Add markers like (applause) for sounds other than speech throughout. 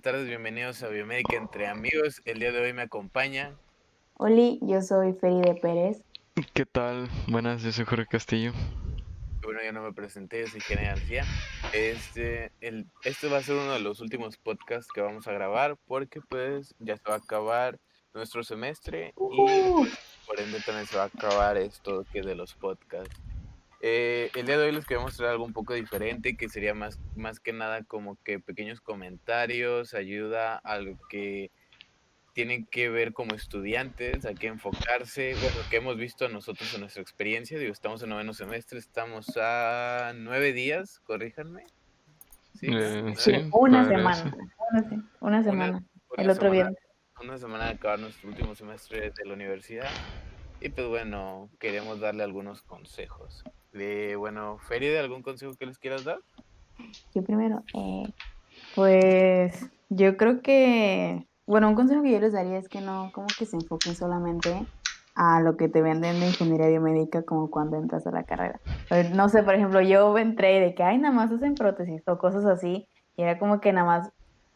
buenas tardes, bienvenidos a Biomédica entre amigos. El día de hoy me acompaña. Oli, yo soy Feride Pérez. ¿Qué tal? Buenas, yo soy Jorge Castillo. Bueno, yo no me presenté, soy Kenia García. Este, el, este va a ser uno de los últimos podcasts que vamos a grabar porque pues ya se va a acabar nuestro semestre y pues, por ende también se va a acabar esto que de los podcasts. Eh, el día de hoy les queremos traer algo un poco diferente, que sería más, más que nada como que pequeños comentarios, ayuda a lo que tienen que ver como estudiantes, a qué enfocarse, bueno, que hemos visto nosotros en nuestra experiencia, digo, estamos en noveno semestre, estamos a nueve días, corríjanme. Sí, eh, Una sí, Una padre, semana. sí. Una, se- una semana. una el otro semana. viernes. Una semana de acabar nuestro último semestre de la universidad. Y pues bueno, queremos darle algunos consejos. De, bueno, Feride, ¿algún consejo que les quieras dar? Yo primero, eh, pues yo creo que, bueno, un consejo que yo les daría es que no, como que se enfoquen solamente a lo que te venden de ingeniería biomédica como cuando entras a la carrera. No sé, por ejemplo, yo entré de que, ay, nada más hacen prótesis o cosas así, y era como que nada más,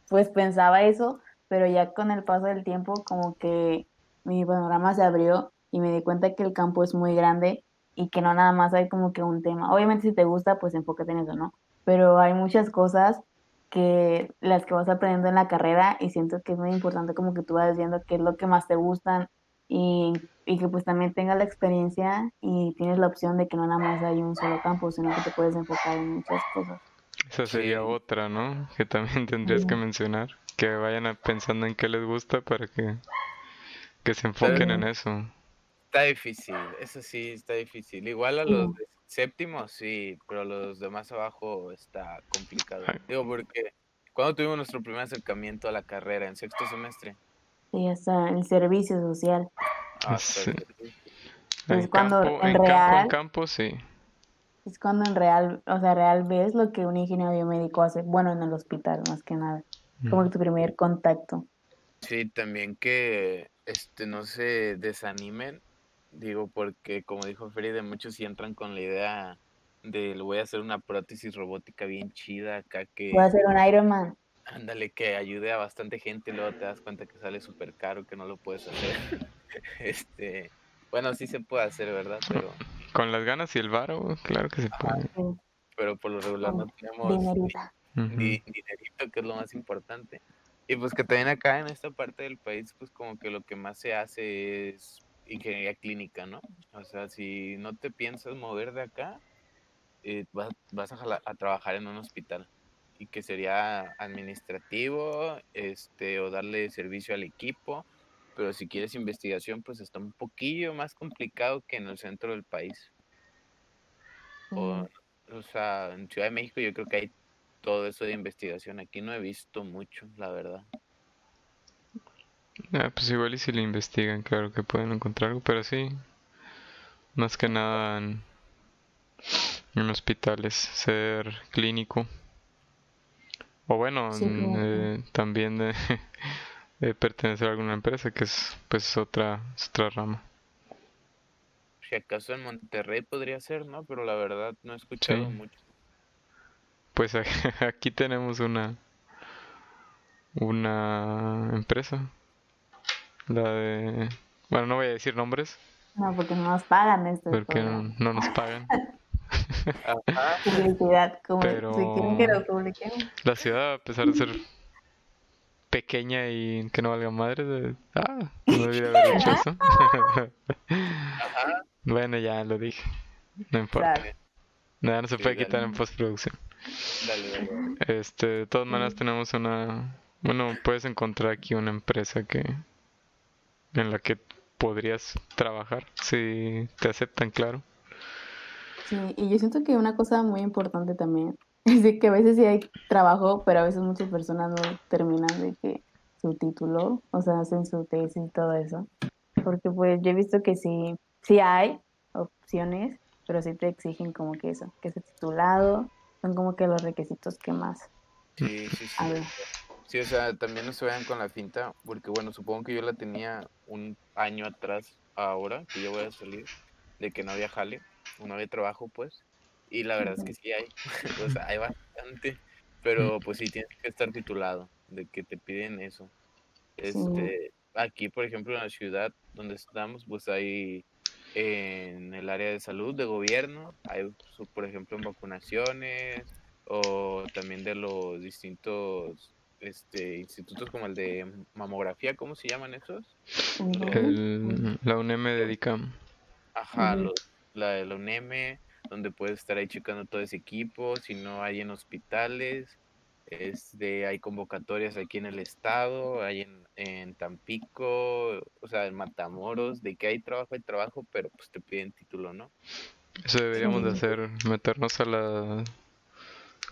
pues pensaba eso, pero ya con el paso del tiempo como que mi panorama se abrió y me di cuenta que el campo es muy grande y que no nada más hay como que un tema. Obviamente si te gusta, pues enfócate en eso, ¿no? Pero hay muchas cosas que las que vas aprendiendo en la carrera y siento que es muy importante como que tú vas viendo qué es lo que más te gustan y, y que pues también tengas la experiencia y tienes la opción de que no nada más hay un solo campo, sino que te puedes enfocar en muchas cosas. Esa sería Sí. otra, ¿no? Que también (laughs) tendrías que mencionar. Que vayan a- pensando en qué les gusta para que, que se enfoquen en eso. Está difícil, eso sí, está difícil. Igual a Sí. los de séptimo, sí, pero a los de más abajo está complicado. Digo, porque cuando tuvimos nuestro primer acercamiento a la carrera en sexto semestre, Y hasta el servicio social. Ah, Sí. perfecto. Pues En cuando campo, en en campo, real- en campo, sí. Es cuando en real, o sea, real ves lo que un ingeniero biomédico hace, bueno, en el hospital más que nada, como Mm. que tu primer contacto. Sí, también que este no se desanimen, digo, porque como dijo Feride, muchos sí entran con la idea de lo voy a hacer una prótesis robótica bien chida acá que Voy a ser un Ironman. ándale que ayude a bastante gente y luego te das cuenta que sale súper caro, que no lo puedes hacer. (laughs) Este, bueno, sí se puede hacer, ¿verdad? Pero, Con las ganas y el varo, claro que se puede. Sí, pero por lo regular no tenemos dinerita. Di- dinerito, que es lo más importante. Y pues que también acá en esta parte del país, pues como que lo que más se hace es ingeniería clínica, ¿no? O sea, si no te piensas mover de acá, eh, vas, vas a, a trabajar en un hospital y que sería administrativo, este, o darle servicio al equipo, pero si quieres investigación, pues está un poquillo más complicado que en el centro del país. O, o sea, en Ciudad de México yo creo que hay todo eso de investigación. Aquí no he visto mucho, la verdad. Ah, pues igual y si le investigan, claro que pueden encontrar algo, pero sí, más que nada en, en hospitales, ser clínico. O bueno, Sí, en, claro. eh, también de, (laughs) de pertenecer a alguna empresa, que es pues otra, es otra rama. Si acaso en Monterrey podría ser, ¿no? Pero la verdad no he escuchado Sí. mucho. Pues a- (laughs) aquí tenemos una, una empresa, la de, bueno, no voy a decir nombres, No, porque no nos pagan esto. porque no, no nos pagan. Ajá. (laughs) Publicidad, como Pero- si quieren que lo publiquemos. La ciudad, a pesar de ser pequeña y que no valga madre, de- ah, no debí de haber dicho eso. (laughs) bueno, ya lo dije. No importa. Claro. Nada, no se Sí, puede dale. quitar en postproducción. Dale, dale, dale. Este, de todas maneras tenemos una, bueno, puedes encontrar aquí una empresa que en la que podrías trabajar si te aceptan, claro. Sí, y yo siento que una cosa muy importante también (laughs) es de que a veces sí hay trabajo, pero a veces muchas personas no terminan de que su título, o sea, hacen su tesis y todo eso. Porque pues yo he visto que sí, sí hay opciones, pero sí te exigen como que eso, que estés titulado, son como que los requisitos que más. Sí, sí, sí. A ver. Sí, o sea, también no se vayan con la finta, porque bueno, supongo que yo la tenía un año atrás, ahora, que yo voy a salir, de que no había jale, no había trabajo, pues, y la verdad es que sí hay, (laughs) o sea, hay bastante, pero pues sí, tienes que estar titulado, de que te piden eso. Este, aquí, por ejemplo, en la ciudad donde estamos, pues hay en el área de salud, de gobierno, hay, pues, por ejemplo, en vacunaciones o también de los distintos este, institutos como el de mamografía, ¿cómo se llaman esos? El, la UNEM dedica. Ajá, la de la UNEM, donde puedes estar ahí checando todo ese equipo, si no hay en hospitales, este, hay convocatorias aquí en el estado, hay en, en Tampico, o sea, en Matamoros, de que hay trabajo, hay trabajo, pero pues te piden título, ¿no? Eso deberíamos de hacer, meternos a la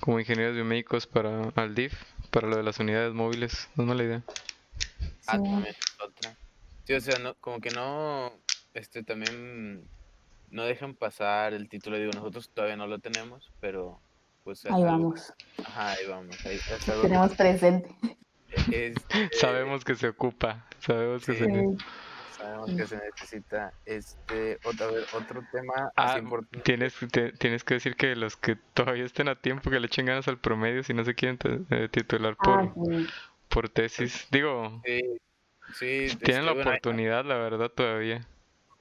como ingenieros biomédicos para al DIF, para lo de las unidades móviles, no es mala idea. Ah, también otra. Sí, o sea, no, como que no, este, también no dejan pasar el título, digo, nosotros todavía no lo tenemos, pero pues... Ahí vamos. Ajá, ahí vamos. Ahí, Tenemos presente. (laughs) Este, sabemos que se ocupa, sabemos que se sabemos que se necesita. Este, otra vez, otro tema ah, Tienes, tienes que decir que los que todavía estén a tiempo que le echen ganas al promedio si no se quieren eh, titular por, ah, por tesis. Digo, sí, tienen la oportunidad, la verdad, todavía.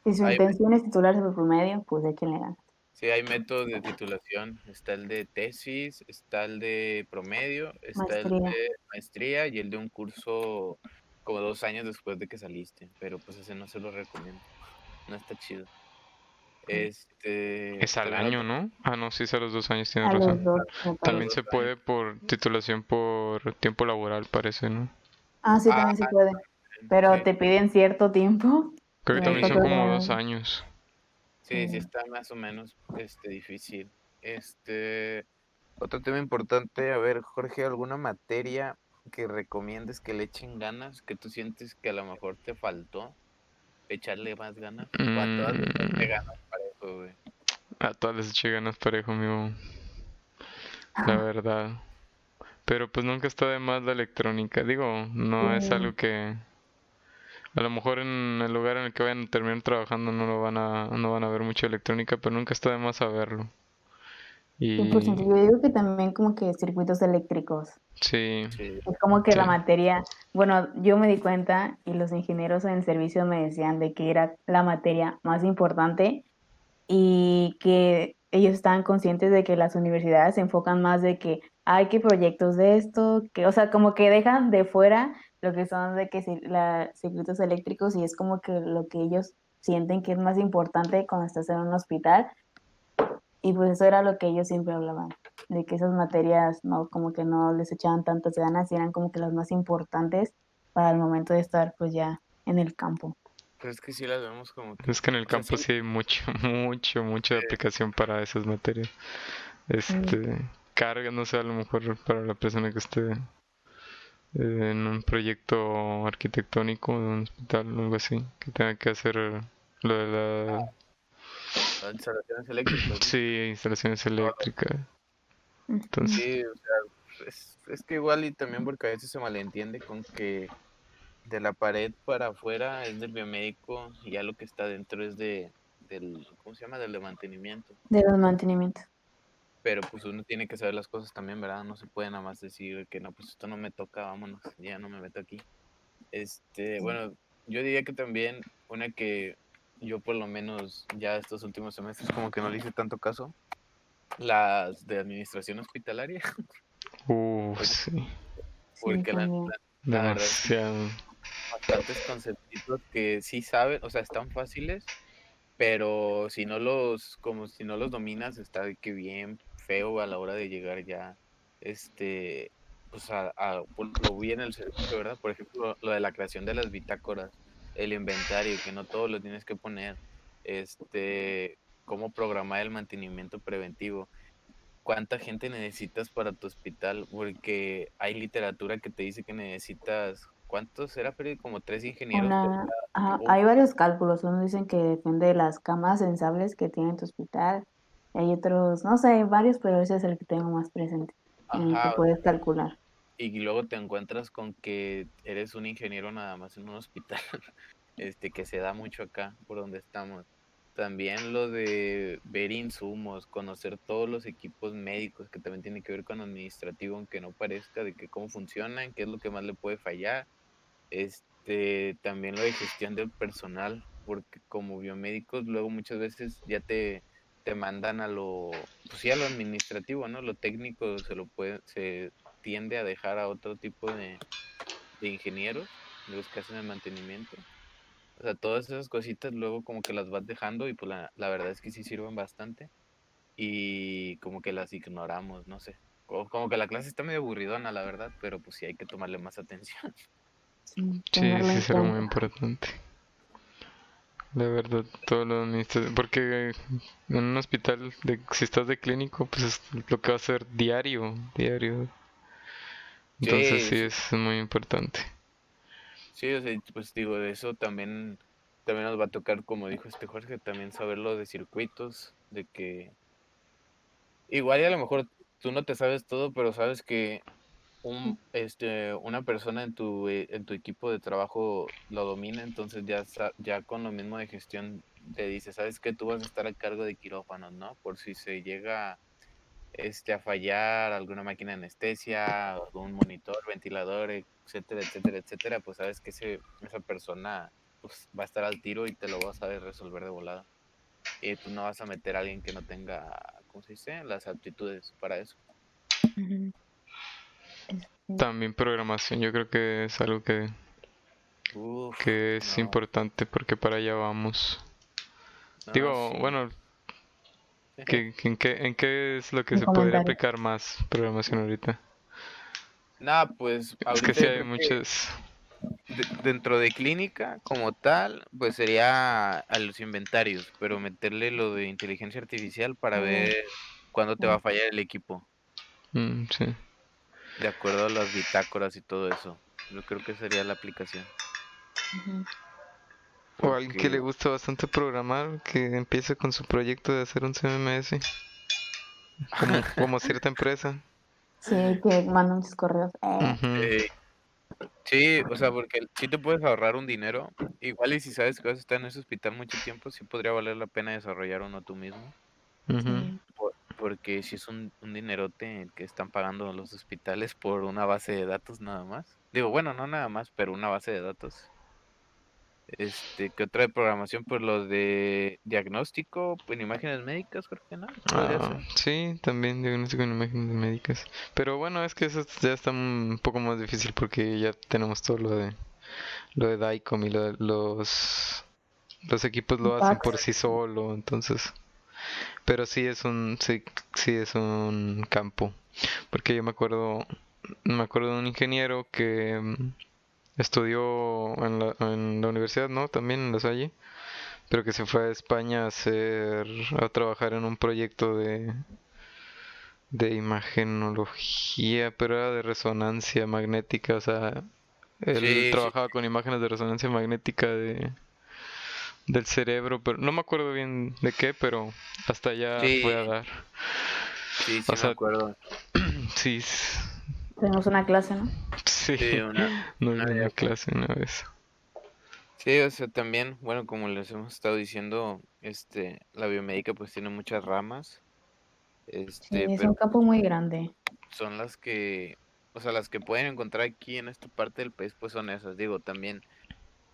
Si su intención es titularse por promedio, pues de quién le gana. Sí, hay métodos de titulación. Está el de tesis, está el de promedio, está el de maestría y el de un curso como dos años después de que saliste. Pero pues ese no se lo recomiendo. No está chido. Este. Es al año, ¿no? Ah, no, sí es a los dos años, tienes razón. también se puede por titulación por tiempo laboral, parece, ¿no? Ah, sí, también se ah, puede. Pero te piden cierto tiempo. Creo que también son como dos años. Sí, sí está más o menos este, difícil. Este, otro tema importante, a ver, Jorge, ¿alguna materia que recomiendes que le echen ganas, que tú sientes que a lo mejor te faltó echarle más ganas? ¿O a todas les eché ganas parejo, güey? A todas les eché ganas parejo, amigo. La verdad. Pero pues nunca está de más la electrónica. Digo, no es algo que a lo mejor en el lugar en el que vayan a terminar trabajando no lo van a, no van a ver mucha electrónica, pero nunca está de más saberlo. Y... yo digo que también como que circuitos eléctricos. Sí. Es como que la materia, bueno, yo me di cuenta y los ingenieros en el servicio me decían de que era la materia más importante y que ellos estaban conscientes de que las universidades se enfocan más de que hay que proyectos de esto, que, o sea, como que dejan de fuera lo que son de que la, circuitos eléctricos y es como que lo que ellos sienten que es más importante cuando estás en un hospital. Y pues eso era lo que ellos siempre hablaban, de que esas materias no como que no les echaban tantas ganas y eran como que las más importantes para el momento de estar pues ya en el campo. Pero es que sí las vemos como Es que en el campo sí. hay mucho, (laughs) mucho, mucha aplicación para esas materias. Este, carga, no sé, a lo mejor para la persona que esté en un proyecto arquitectónico de un hospital o algo así, que tenga que hacer lo de la... instalaciones eléctricas. Sí, instalaciones eléctricas. Entonces... Sí, o sea, es, es que igual y también porque a veces se malentiende con que de la pared para afuera es del biomédico y ya lo que está dentro es de del ¿cómo se llama? del de mantenimiento. De los mantenimientos pero pues uno tiene que saber las cosas también, ¿verdad? No se puede nada más decir que no, pues esto no me toca, vámonos, ya no me meto aquí. Este, bueno, yo diría que también una que yo por lo menos ya estos últimos semestres como que no le hice tanto caso, las de administración hospitalaria. (laughs) Uh, sí. Porque la, la, verdad bastantes conceptos que sí saben, o sea, están fáciles, pero si no los, como si no los dominas, está de que bien feo a la hora de llegar ya, este, pues a, a lo vi en el servicio, ¿verdad? Por ejemplo, lo de la creación de las bitácoras, el inventario, que no todo lo tienes que poner, este, cómo programar el mantenimiento preventivo, cuánta gente necesitas para tu hospital, porque hay literatura que te dice que necesitas ¿cuántos era Como tres ingenieros. hay varios cálculos. Uno dicen que depende de las camas sensables que tiene tu hospital. Hay otros, no sé, varios, pero ese es el que tengo más presente. En el que puedes calcular. Y luego te encuentras con que eres un ingeniero nada más en un hospital. (laughs) este que se da mucho acá por donde estamos. también lo de ver insumos, conocer todos los equipos médicos, que también tiene que ver con administrativo, aunque no parezca, de que cómo funcionan, qué es lo que más le puede fallar. Este, también lo de gestión del personal, porque como biomédicos luego muchas veces ya te, te mandan a lo, pues sí, a lo administrativo, ¿no? Lo técnico se lo puede, se tiende a dejar a otro tipo de, de ingenieros, de los que hacen el mantenimiento. O sea, todas esas cositas luego como que las vas dejando y pues la, la verdad es que sí sirven bastante y como que las ignoramos, no sé. Como, como que la clase está medio aburridona, la verdad, pero pues sí hay que tomarle más atención. Sí, Sí, será muy importante. La verdad, todo lo. Porque en un hospital, de, si estás de clínico, pues es lo que va a ser diario, diario. Entonces Sí, es muy importante. Sí, o sea, pues digo, de eso también, también nos va a tocar, como dijo este Jorge, también saber lo de circuitos, de que igual y a lo mejor tú no te sabes todo, pero sabes que un, este, una persona en tu, eh, en tu equipo de trabajo lo domina, entonces ya, ya con lo mismo de gestión te dice, sabes que tú vas a estar a cargo de quirófanos, ¿no? Por si se llega este, a fallar alguna máquina de anestesia, algún monitor, ventilador, etcétera, etcétera, etcétera, pues sabes que ese, esa persona pues, va a estar al tiro y te lo va a saber resolver de volada. Y tú no vas a meter a alguien que no tenga, ¿cómo se dice? Las aptitudes para eso. Este, También programación, yo creo que es algo que, Uf, que es no, importante porque para allá vamos. no, Digo, sí. bueno, ¿qué- ¿en, qué, ¿en qué es lo que se podría aplicar más programación ahorita? Nada, pues Es que sí hay muchas... de- dentro de clínica como tal, pues sería a los inventarios, pero meterle lo de inteligencia artificial para Ah, ver cuándo te va a fallar el equipo. mm, sí. De acuerdo a las bitácoras y todo eso. Yo creo que sería la aplicación. O alguien que le gusta bastante programar, que empiece con su proyecto de hacer un CMS, como, (laughs) como cierta empresa. Sí, que manda muchos correos. Eh, eh, sí, o sea, porque sí te puedes ahorrar un dinero. Igual y si sabes que vas a estar en ese hospital mucho tiempo, sí podría valer la pena desarrollar uno tú mismo. por- porque si es un, un dinerote el que están pagando los hospitales por una base de datos nada más. Digo, bueno, no nada más, pero una base de datos. Este, ¿qué otra de programación? Pues los de diagnóstico en imágenes médicas, creo que no. Ah, sí, también diagnóstico en imágenes médicas. Pero bueno, es que eso ya está un poco más difícil porque ya tenemos todo lo de lo de DICOM y lo los los equipos lo hacen por sí solo, entonces. Pero sí es un sí, sí es un campo, porque yo me acuerdo me acuerdo de un ingeniero que estudió en la, en la universidad, ¿no? También en la Salle, pero que se fue a España a hacer a trabajar en un proyecto de de imagenología, pero era de resonancia magnética, o sea, él Sí, sí. trabajaba con imágenes de resonancia magnética de del cerebro, pero no me acuerdo bien de qué, pero hasta allá Sí. fue a dar. Sí, sí, O me sea, acuerdo. (clears throat) sí, Tenemos una clase, ¿no? sí, Sí, una, (laughs) clase una vez. Sí, o sea, también, bueno, como les hemos estado diciendo, este, la biomédica pues tiene muchas ramas, Sí, este, es pero un campo muy grande. son las que, o sea, las que pueden encontrar aquí en esta parte del país, pues son esas. Digo, también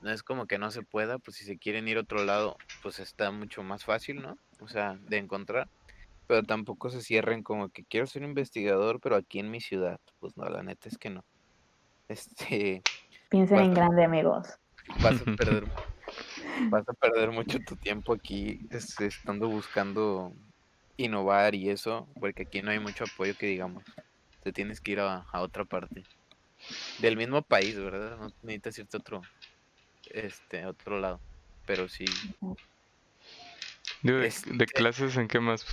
no es como que no se pueda, pues si se quieren ir a otro lado, pues está mucho más fácil, ¿no? O sea, de encontrar. Pero tampoco se cierren como que quiero ser investigador, pero aquí en mi ciudad. Pues no, la neta es que no. (laughs) Este, Piensen en a, grande, amigos. vas a perder, (laughs) vas a perder mucho tu tiempo aquí, este, estando buscando innovar y eso, porque aquí no hay mucho apoyo que digamos. Te tienes que ir a, a otra parte. Del mismo país, ¿verdad? No necesitas irte a otro, este, a otro lado. Pero sí, Digo, de, de este, clases, ¿en qué más,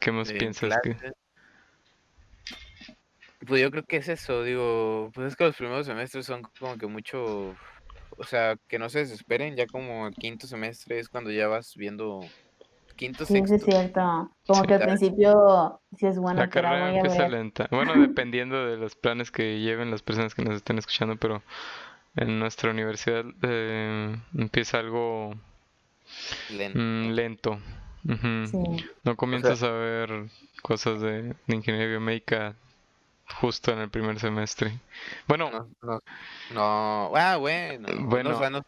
qué más en piensas que? Pues yo creo que es eso, digo, pues es que los primeros semestres son como que mucho, o sea, que no se desesperen, ya como el quinto semestre es cuando ya vas viendo, quinto, Sí, eso es cierto. Como Sí. que al principio sí es La bueno, pero carrera empieza lenta. Bueno, (laughs) dependiendo de los planes que lleven las personas que nos estén escuchando, pero en nuestra universidad eh, empieza algo Lento. mm, Sí. No comienzas a ver cosas de, de ingeniería biomédica justo en el primer semestre. Bueno, No, no, no, ah, bueno, Bueno, no, o sea, no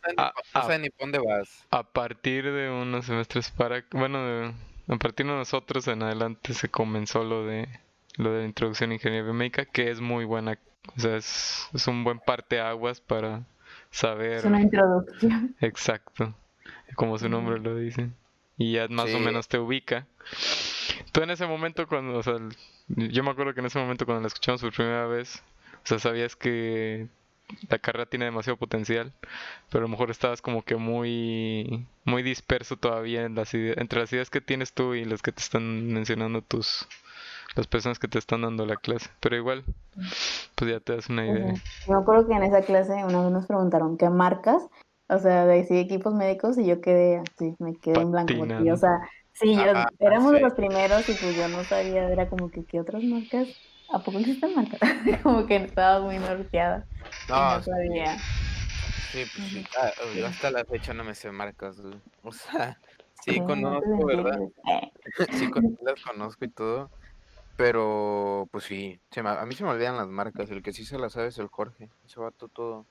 ni por dónde vas. a partir de unos semestres para, bueno, de- a partir de nosotros en adelante se comenzó lo de lo de la introducción a ingeniería biomédica, que es muy buena, o sea, es, es un buen parteaguas para saber Es una introducción. exacto, como su nombre lo dice, y ya más o menos te ubica. Tú en ese momento cuando, o sea, yo me acuerdo que en ese momento cuando la escuchamos por primera vez, o sea, sabías que la carrera tiene demasiado potencial, pero a lo mejor estabas como que muy muy disperso todavía en las ideas, entre las ideas que tienes tú y las que te están mencionando tus las personas que te están dando la clase, pero igual pues ya te das una idea. Yo me acuerdo que en esa clase una vez nos preguntaron qué marcas, o sea, de sí, equipos médicos, y yo quedé así, me quedé en blanco, porque, o sea, sí, yo, Ajá, éramos de sí. los primeros y pues yo no sabía, era como que qué otras marcas, ¿a poco existen marcas? (laughs) Como que estaba muy norteada No, no sabía. sí, pues sí. Ah, yo hasta la fecha no me sé marcas, güey. O sea, sí (laughs) Sí, conozco, ¿verdad? Eh, (laughs) Sí con- las conozco y todo, pero pues sí, se me- a mí se me olvidan las marcas, el que sí se las sabe es el Jorge, ese vato todo.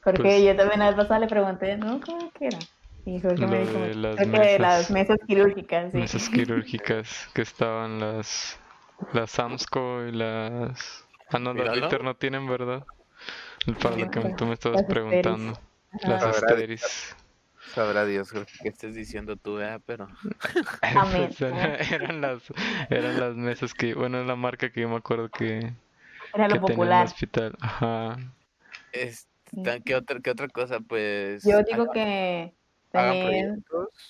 Eh, Porque Pues- yo también la vez pasada le pregunté, ¿no? ¿Cómo que era? Y Jorge Lo me dijo, de las mesas. las mesas quirúrgicas, sí. Mesas quirúrgicas que estaban las las Samsco y las ah no, las. Viter no tienen, ¿verdad? Para lo que Sí. tú me estabas Las preguntando. Las Asteris. Sabrá Dios qué estés diciendo tú, ¿verdad? Pero (laughs) Amén. Pues, era- eran las eran las mesas que bueno es la marca que yo me acuerdo que, Era que lo tenía en el popular. hospital ajá es, Sí. ta- ¿qué otra, qué otra cosa? Pues Yo digo hagan- que también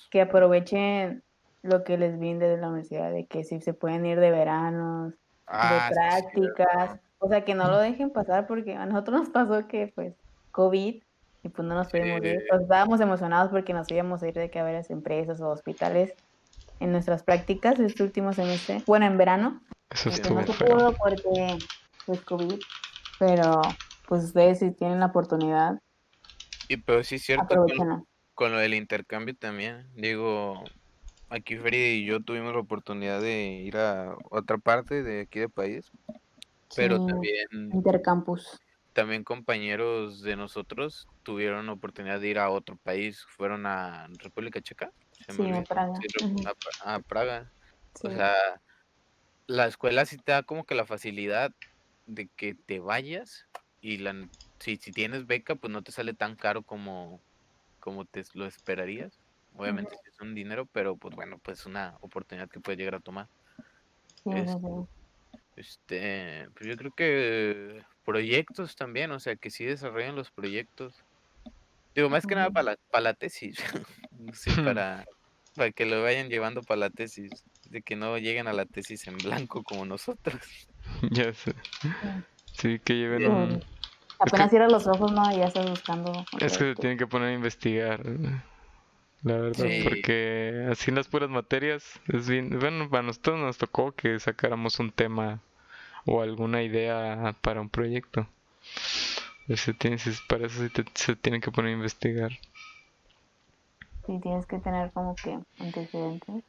que aprovechen lo que les brinde de la universidad, de que si se pueden ir de veranos, Ah, de sí, sí, prácticas, o sea, que no lo dejen pasar porque a nosotros nos pasó que pues COVID y pues no nos pudimos ir, pues estábamos emocionados porque nos íbamos a ir de que a varias empresas o hospitales en nuestras prácticas este último semestre, bueno, en verano, eso estuvo no se pudo porque pues COVID, pero pues ustedes si tienen la oportunidad, Y pero sí es cierto con, con lo del intercambio también. Digo, aquí Freddy y yo tuvimos la oportunidad de ir a otra parte de aquí del país, pero Sí, también Intercampus. también compañeros de nosotros tuvieron la oportunidad de ir a otro país, fueron a República Checa, se me Sí, a. Praga. A, Pra- a Praga. Sí. O sea, la escuela sí te da como que la facilidad de que te vayas y la, si, si tienes beca, pues no te sale tan caro como, como te lo esperarías. Obviamente sí es un dinero, pero pues bueno, pues una oportunidad que puedes llegar a tomar. Sí, sí, es- sí. Este, pues yo creo que proyectos también, o sea, que sí desarrollen los proyectos. Digo, más que nada para la, para la tesis, (laughs) sí, (laughs) para, para que lo vayan llevando para la tesis, de que no lleguen a la tesis en blanco como nosotros. (laughs) ya sé sí que lleven Apenas cierras los ojos, ¿no? Y ya estás buscando. Es que se tienen que poner a investigar, la verdad, Sí. porque así en las puras materias es bien, bueno, para nosotros nos tocó que sacáramos un tema o alguna idea para un proyecto. Ese tiene- para eso sí te- se tienen que poner a investigar. Sí, tienes que tener como que antecedentes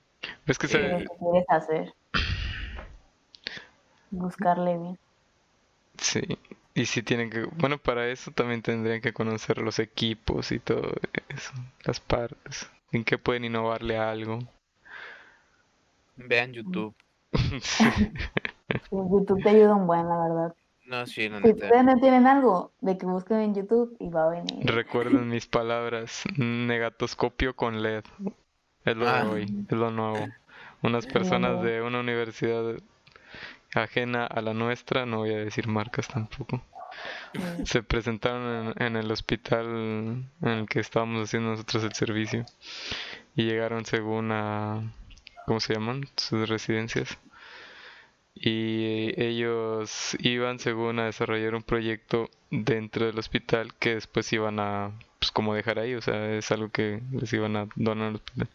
Es que se, lo que quieres hacer. (clears throat) Buscarle bien. Sí, y sí tienen que, bueno, para eso también tendrían que conocer los equipos y todo eso, las partes, en qué pueden innovarle a algo. Vean YouTube. (laughs) Sí. Sí, YouTube te ayuda un buen, la verdad. No, sí, la Si ustedes no tienen algo, de que busquen en YouTube y va a venir. Recuerden mis palabras, negatoscopio con LED. Es lo Ah. de hoy, es lo nuevo. Unas personas de una universidad ajena a la nuestra, no voy a decir marcas tampoco, Sí. se presentaron en, en el hospital en el que estábamos haciendo nosotros el servicio y llegaron según a, ¿cómo se llaman? Sus residencias. Y ellos iban según a desarrollar un proyecto dentro del hospital que después iban a, pues como dejar ahí, o sea, es algo que les iban a donar al hospital.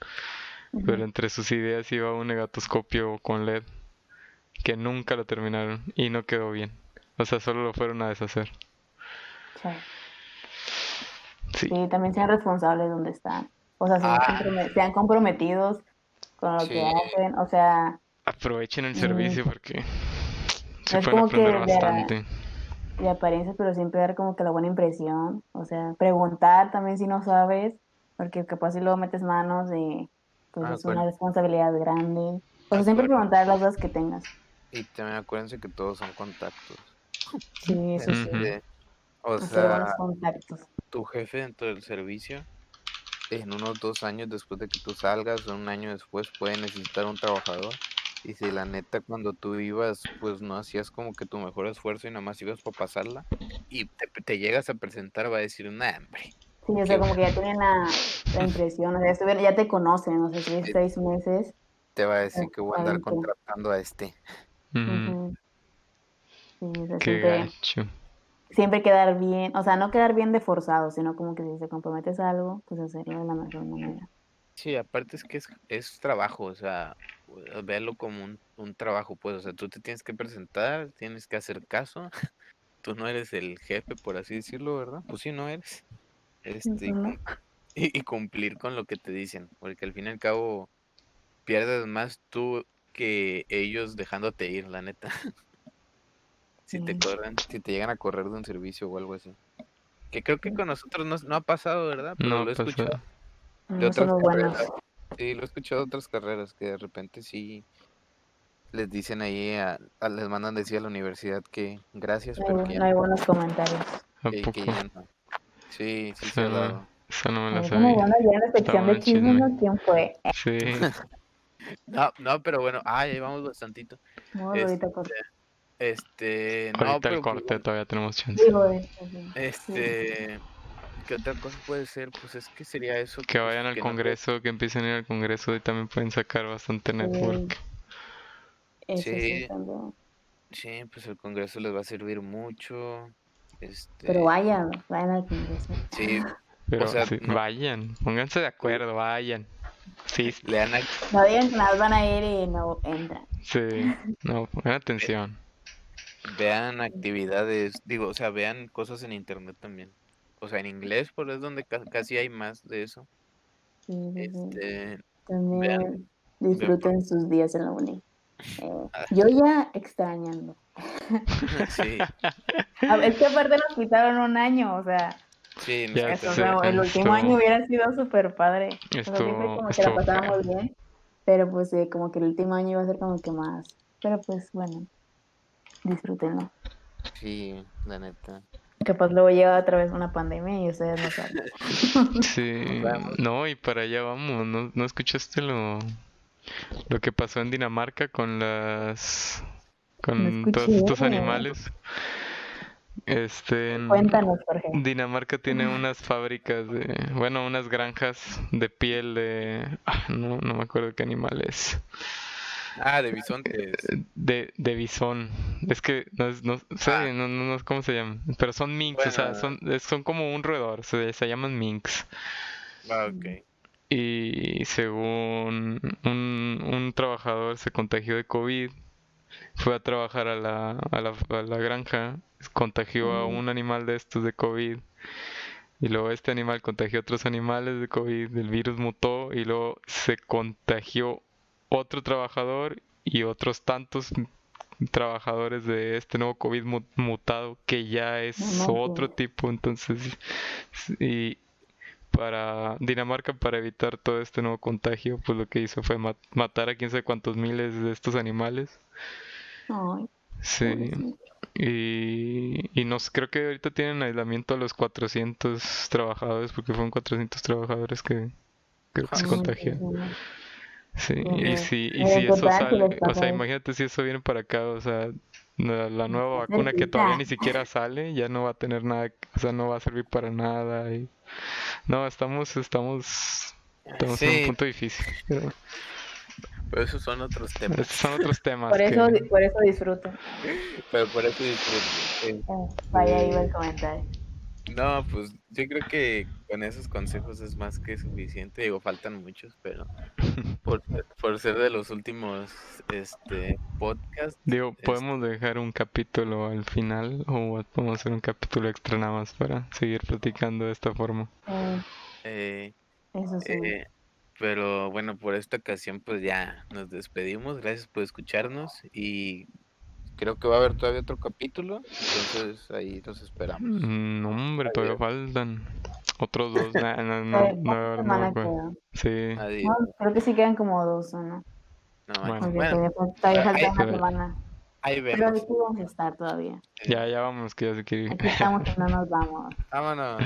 Pero entre sus ideas iba un negatoscopio con LED que nunca lo terminaron y no quedó bien. O sea, solo lo fueron a deshacer. Sí. Sí. Sí, también sean responsables donde están. O sea, sean, Ah. sean comprometidos con lo Sí. que hacen. O sea, Aprovechen el Mm. servicio porque se Es pueden aprender de- bastante. de apariencia, pero siempre dar como que la buena impresión. O sea, preguntar también si no sabes, porque capaz si luego metes manos y pues Ah, es una acuerdo. responsabilidad grande. O sea, siempre Acuerdo. preguntar las dudas que tengas. Y también acuérdense que todos son contactos. Sí, eso sí. Ujú. Este, o buenos sea, contactos. tu jefe dentro del servicio, en unos dos años después de que tú salgas, o un año después, puede necesitar un trabajador. Y si la neta cuando tú ibas, pues no hacías como que tu mejor esfuerzo y nada más ibas para pasarla, y te, te llegas a presentar, va a decir, nah, hombre. Sí, o sea, como que ya tienen la, la impresión, o sea, ya te conocen, o sea, si seis meses. Te va a decir que voy a andar contratando a este. Sí, Qué siempre, gacho. siempre quedar bien, o sea, no quedar bien de forzado, sino como que si te comprometes a algo, pues hacerlo de la mejor manera. Sí, aparte es que es, es trabajo, o sea, véalo como un, un trabajo, pues, o sea, tú te tienes que presentar, tienes que hacer caso, (laughs) tú no eres el jefe, por así decirlo, ¿verdad? Pues sí, no eres. Este, (laughs) y- y cumplir con lo que te dicen, porque al fin y al cabo pierdes más tú que ellos dejándote ir, la neta. (laughs) Si te corren, si te llegan a correr de un servicio o algo así. Que creo que con nosotros no, no ha pasado, ¿verdad? Pero No lo he escuchado de No otras carreras. Sí, lo he escuchado de otras carreras que de repente sí les dicen ahí, a, a- les mandan decir a la universidad que gracias, No pero que no ya, hay buenos comentarios. ¿A que- que poco? ya no. Sí, sí se ha Esa dado. no, esa no me la Ay, como sabía. bueno, ya en la sección bueno de el chisme. chismes, ¿no? ¿quién fue? Sí. (laughs) No, no, pero bueno, ah, ya vamos bastantito. No, Este, ahorita corto. Este, no, Ahorita pero el pues, corte bueno, todavía tenemos chance. Digo, este, sí. este, ¿qué otra cosa puede ser? Pues es que sería eso. Que pues, vayan al que no te- congreso, que empiecen a ir al congreso y también pueden sacar bastante network. Sí, Sí. pues el congreso les va a servir mucho. Este, Pero vayan, vayan al congreso. sí, Pero sea, sí, no- vayan, pónganse de acuerdo, vayan. Sí, lean No digan que nada más van a ir y no entran. sí. No, pongan atención. vean actividades, digo, o sea, vean cosas en internet también. O sea, en inglés, por es donde ca- casi hay más de eso. Sí. Este, También disfruten sus días en la uni. Eh, Ah. yo ya extrañando. (laughs) sí, (laughs) es que aparte nos quitaron un año, o sea, sí, nos Ya eso, o quitaron- sea, el último año hubiera sido súper padre. O sea, como que la pasábamos bien, pero pues eh, como que el último año iba a ser como que más. Pero pues bueno, disfrútenlo. sí, la neta. Capaz luego llega otra vez una pandemia y ustedes no saben. (laughs) Sí, no, y para allá vamos. ¿No, no escuchaste lo, lo que pasó en Dinamarca con las con No todos estos animales? Este, Cuéntanos, Jorge. Dinamarca tiene unas fábricas de, bueno, unas granjas de piel de, ah, no, no me acuerdo qué animal es, Ah, de bisontes. de, de bisón. Es que no, es- no sé, Ah. no, no, no sé cómo se llaman, pero son minks, o sea, son, es- son como un roedor, se, se llaman minks. Ah, ok. Y según un, un trabajador se contagió de COVID, fue a trabajar a la, a la, a la granja, contagió a un animal de estos de COVID. Y luego este animal contagió a otros animales de COVID, el virus mutó y luego se contagió otro trabajador y otros tantos trabajadores de este nuevo COVID mu- mutado que ya es No otro tipo. Entonces, y para Dinamarca, para evitar todo este nuevo contagio, pues lo que hizo fue ma- matar a quién sabe cuántos miles de estos animales. Ay, Sí. Y, y no sé, creo que ahorita tienen aislamiento a los 400 trabajadores, porque fueron 400 trabajadores que creo que se Ay, contagiaron. Sí, y si, y si eso sale, o sea, imagínate si eso viene para acá, o sea, la, la nueva vacuna que todavía ni siquiera sale, ya no va a tener nada, o sea, no va a servir para nada. Y... No, estamos, estamos, estamos en un punto difícil. Pero pero esos son otros temas. son otros temas Por eso, que... por eso disfruten. Pero por eso disfruto. Eh, vaya, iba el comentario. No, pues yo creo que con esos consejos es más que suficiente. Digo, faltan muchos, pero (laughs) por, por ser de los últimos este podcast. Digo, es- ¿podemos dejar un capítulo al final o podemos hacer un capítulo extra nada más para seguir platicando de esta forma? Eh, eh, eso sí. eh, pero bueno, por esta ocasión pues ya nos despedimos. Gracias por escucharnos y creo que va a haber todavía otro capítulo. Entonces ahí los esperamos. Mm, No, hombre, todavía Adiós. faltan otros dos. (laughs) Nah, no, no, no, no, no, creo. Sí, Adiós. No, creo que sí quedan como dos o no. No, Bueno. bueno, todavía, todavía falta una semana. ahí Pero vemos. aquí vamos a estar todavía. ya, ya vamos, que ya se quiere ir. Aquí estamos no nos (laughs) vamos. Vámonos.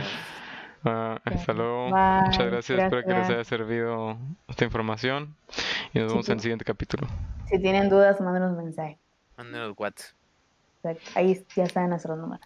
Ah, hasta luego. Bye, Muchas gracias. Espero que les gracias. haya servido esta información. Y nos Sí, vemos en el sí. siguiente capítulo. Si tienen dudas, mándenos mensaje. Mándenos WhatsApp. Ahí ya saben nuestros números.